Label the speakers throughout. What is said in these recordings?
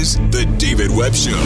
Speaker 1: is The David Webb Show.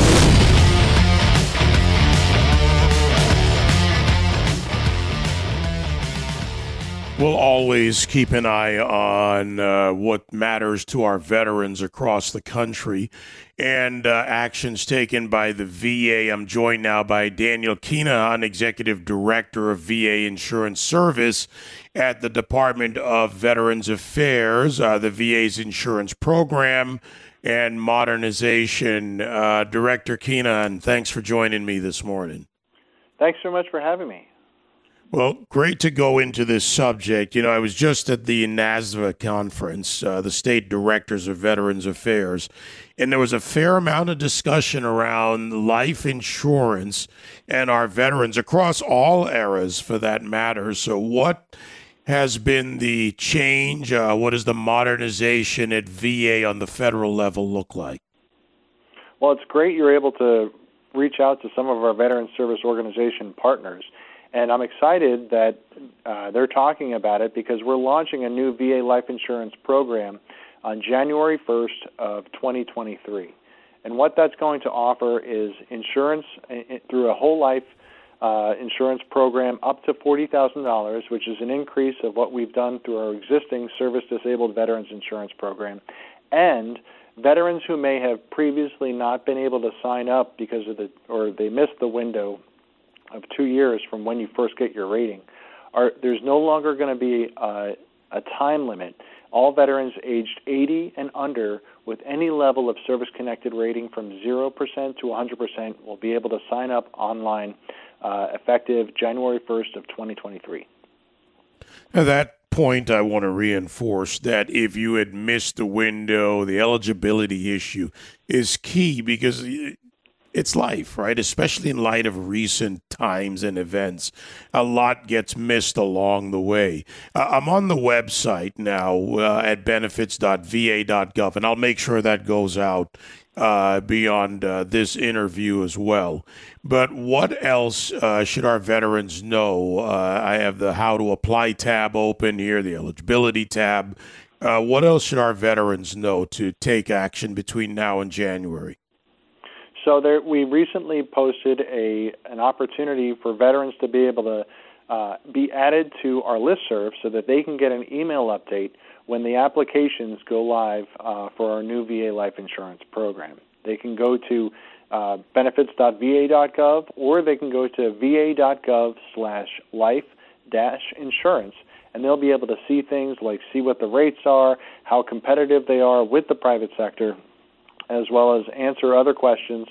Speaker 2: We'll always keep an eye on uh, what matters to our veterans across the country and uh, actions taken by the VA. I'm joined now by Daniel Kinahan, Executive Director of VA Insurance Service at the Department of Veterans Affairs, uh, the VA's insurance program and modernization. Uh, Director Kinahan, thanks for joining me this morning.
Speaker 3: Thanks so much for having me.
Speaker 2: Well, great to go into this subject. You know, I was just at the NASVA conference, uh, the state directors of Veterans Affairs, and there was a fair amount of discussion around life insurance and our veterans across all eras for that matter. So, what has been the change? Uh, what does the modernization at VA on the federal level look like?
Speaker 3: Well, it's great you're able to reach out to some of our veteran service organization partners. And I'm excited that uh, they're talking about it because we're launching a new VA life insurance program on January 1st of 2023. And what that's going to offer is insurance uh, through a whole life uh, insurance program up to $40,000, which is an increase of what we've done through our existing service disabled veterans insurance program. And veterans who may have previously not been able to sign up because of the or they missed the window of two years from when you first get your rating, are there's no longer going to be a, a time limit. All veterans aged 80 and under with any level of service connected rating from 0% to 100% will be able to sign up online uh, effective January 1st of 2023.
Speaker 2: Now that point I want to reinforce that if you had missed the window, the eligibility issue is key because it's life, right? Especially in light of recent times and events. A lot gets missed along the way. Uh, I'm on the website now uh, at benefits.va.gov, and I'll make sure that goes out uh, beyond uh, this interview as well. But what else uh, should our veterans know? Uh, I have the How to Apply tab open here, the Eligibility tab. what else should our veterans know to take action between now and January?
Speaker 3: So there, we recently posted a an opportunity for veterans to be able to uh, be added to our listserv so that they can get an email update when the applications go live uh, for our new VA life insurance program. They can go to uh, benefits.va.gov or they can go to va.gov slash life dash insurance and they'll be able to see things like see what the rates are, how competitive they are with the private sector, as well as answer other questions.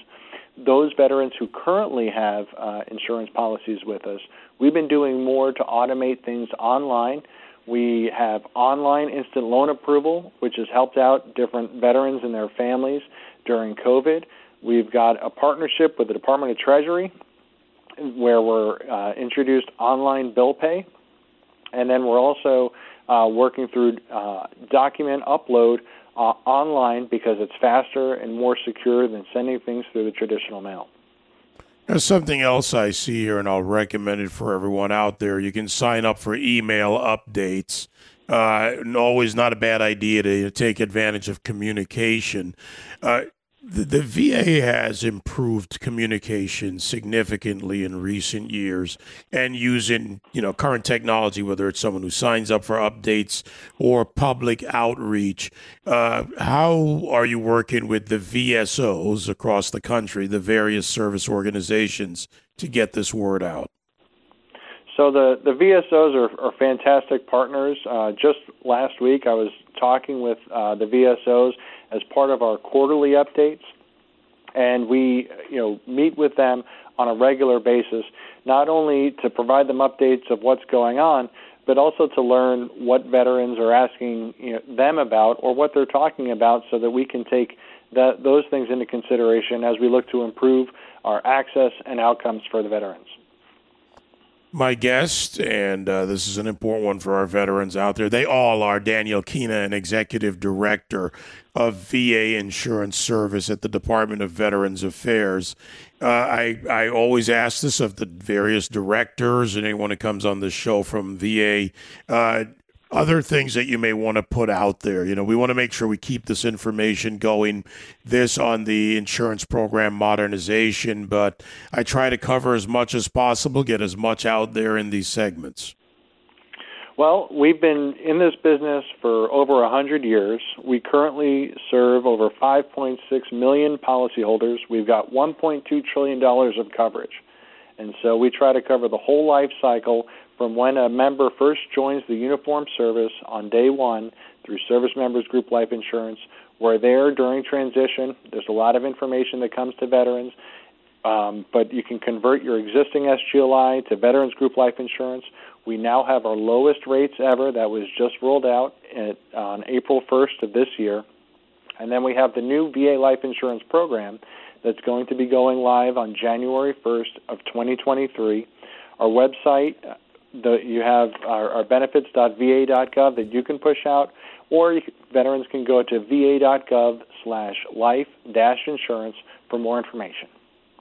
Speaker 3: Those veterans who currently have uh, insurance policies with us, we've been doing more to automate things online. We have online instant loan approval, which has helped out different veterans and their families during COVID. We've got a partnership with the Department of Treasury where we're uh, introduced online bill pay. And then we're also uh, working through uh, document upload uh, online because it's faster and more secure than sending things through the traditional mail.
Speaker 2: There's something else I see here, and I'll recommend it for everyone out there. You can sign up for email updates. Uh, always not a bad idea to take advantage of communication. Uh, the, the VA has improved communication significantly in recent years and using you know current technology whether it's someone who signs up for updates or public outreach. Uh, how are you working with the vsos across the country the various service organizations to get this word out
Speaker 3: so the, the VSOs are, are fantastic partners. Uh, just last week, I was talking with uh, the VSOs as part of our quarterly updates, and we you know meet with them on a regular basis, not only to provide them updates of what's going on, but also to learn what veterans are asking you know, them about or what they're talking about, so that we can take that, those things into consideration as we look to improve our access and outcomes for the veterans.
Speaker 2: My guest, and uh, this is an important one for our veterans out there, they all are Daniel Kinahan Executive Director of VA Insurance Service at the Department of Veterans Affairs. Uh, I, I always ask this of the various directors and anyone who comes on the show from VA. Uh, other things that you may want to put out there. You know, we want to make sure we keep this information going, this on the insurance program modernization, but I try to cover as much as possible, get as much out there in these segments.
Speaker 3: Well, we've been in this business for over 100 years. We currently serve over 5.6 million policyholders. We've got $1.2 trillion of coverage. And so we try to cover the whole life cycle from when a member first joins the uniform service on day one through Service Members Group Life Insurance. We're there during transition. There's a lot of information that comes to veterans, um, but you can convert your existing SGLI to Veterans Group Life Insurance. We now have our lowest rates ever. That was just rolled out at, on April 1st of this year. And then we have the new VA life insurance program that's going to be going live on January 1st of 2023. Our website, the, you have our, our benefits.va.gov that you can push out, or can, veterans can go to va.gov slash life dash insurance for more information.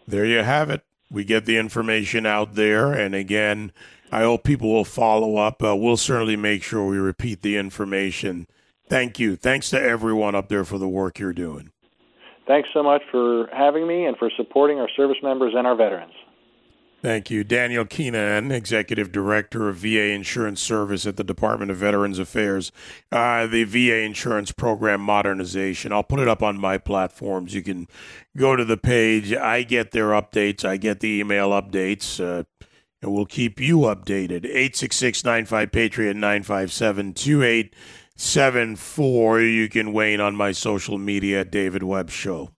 Speaker 2: There you have it. We get the information out there, and again, I hope people will follow up. Uh, we'll certainly make sure we repeat the information. Thank you. Thanks to everyone up there for the work you're doing.
Speaker 3: Thanks so much for having me and for supporting our service members and our veterans.
Speaker 2: Thank you. Daniel Keenan, Executive Director of VA Insurance Service at the Department of Veterans Affairs, uh, the VA Insurance Program Modernization. I'll put it up on my platforms. You can go to the page. I get their updates, I get the email updates. Uh, and we'll keep you updated. 866 95 Patriot 957 2874. You can weigh in on my social media David Webb Show.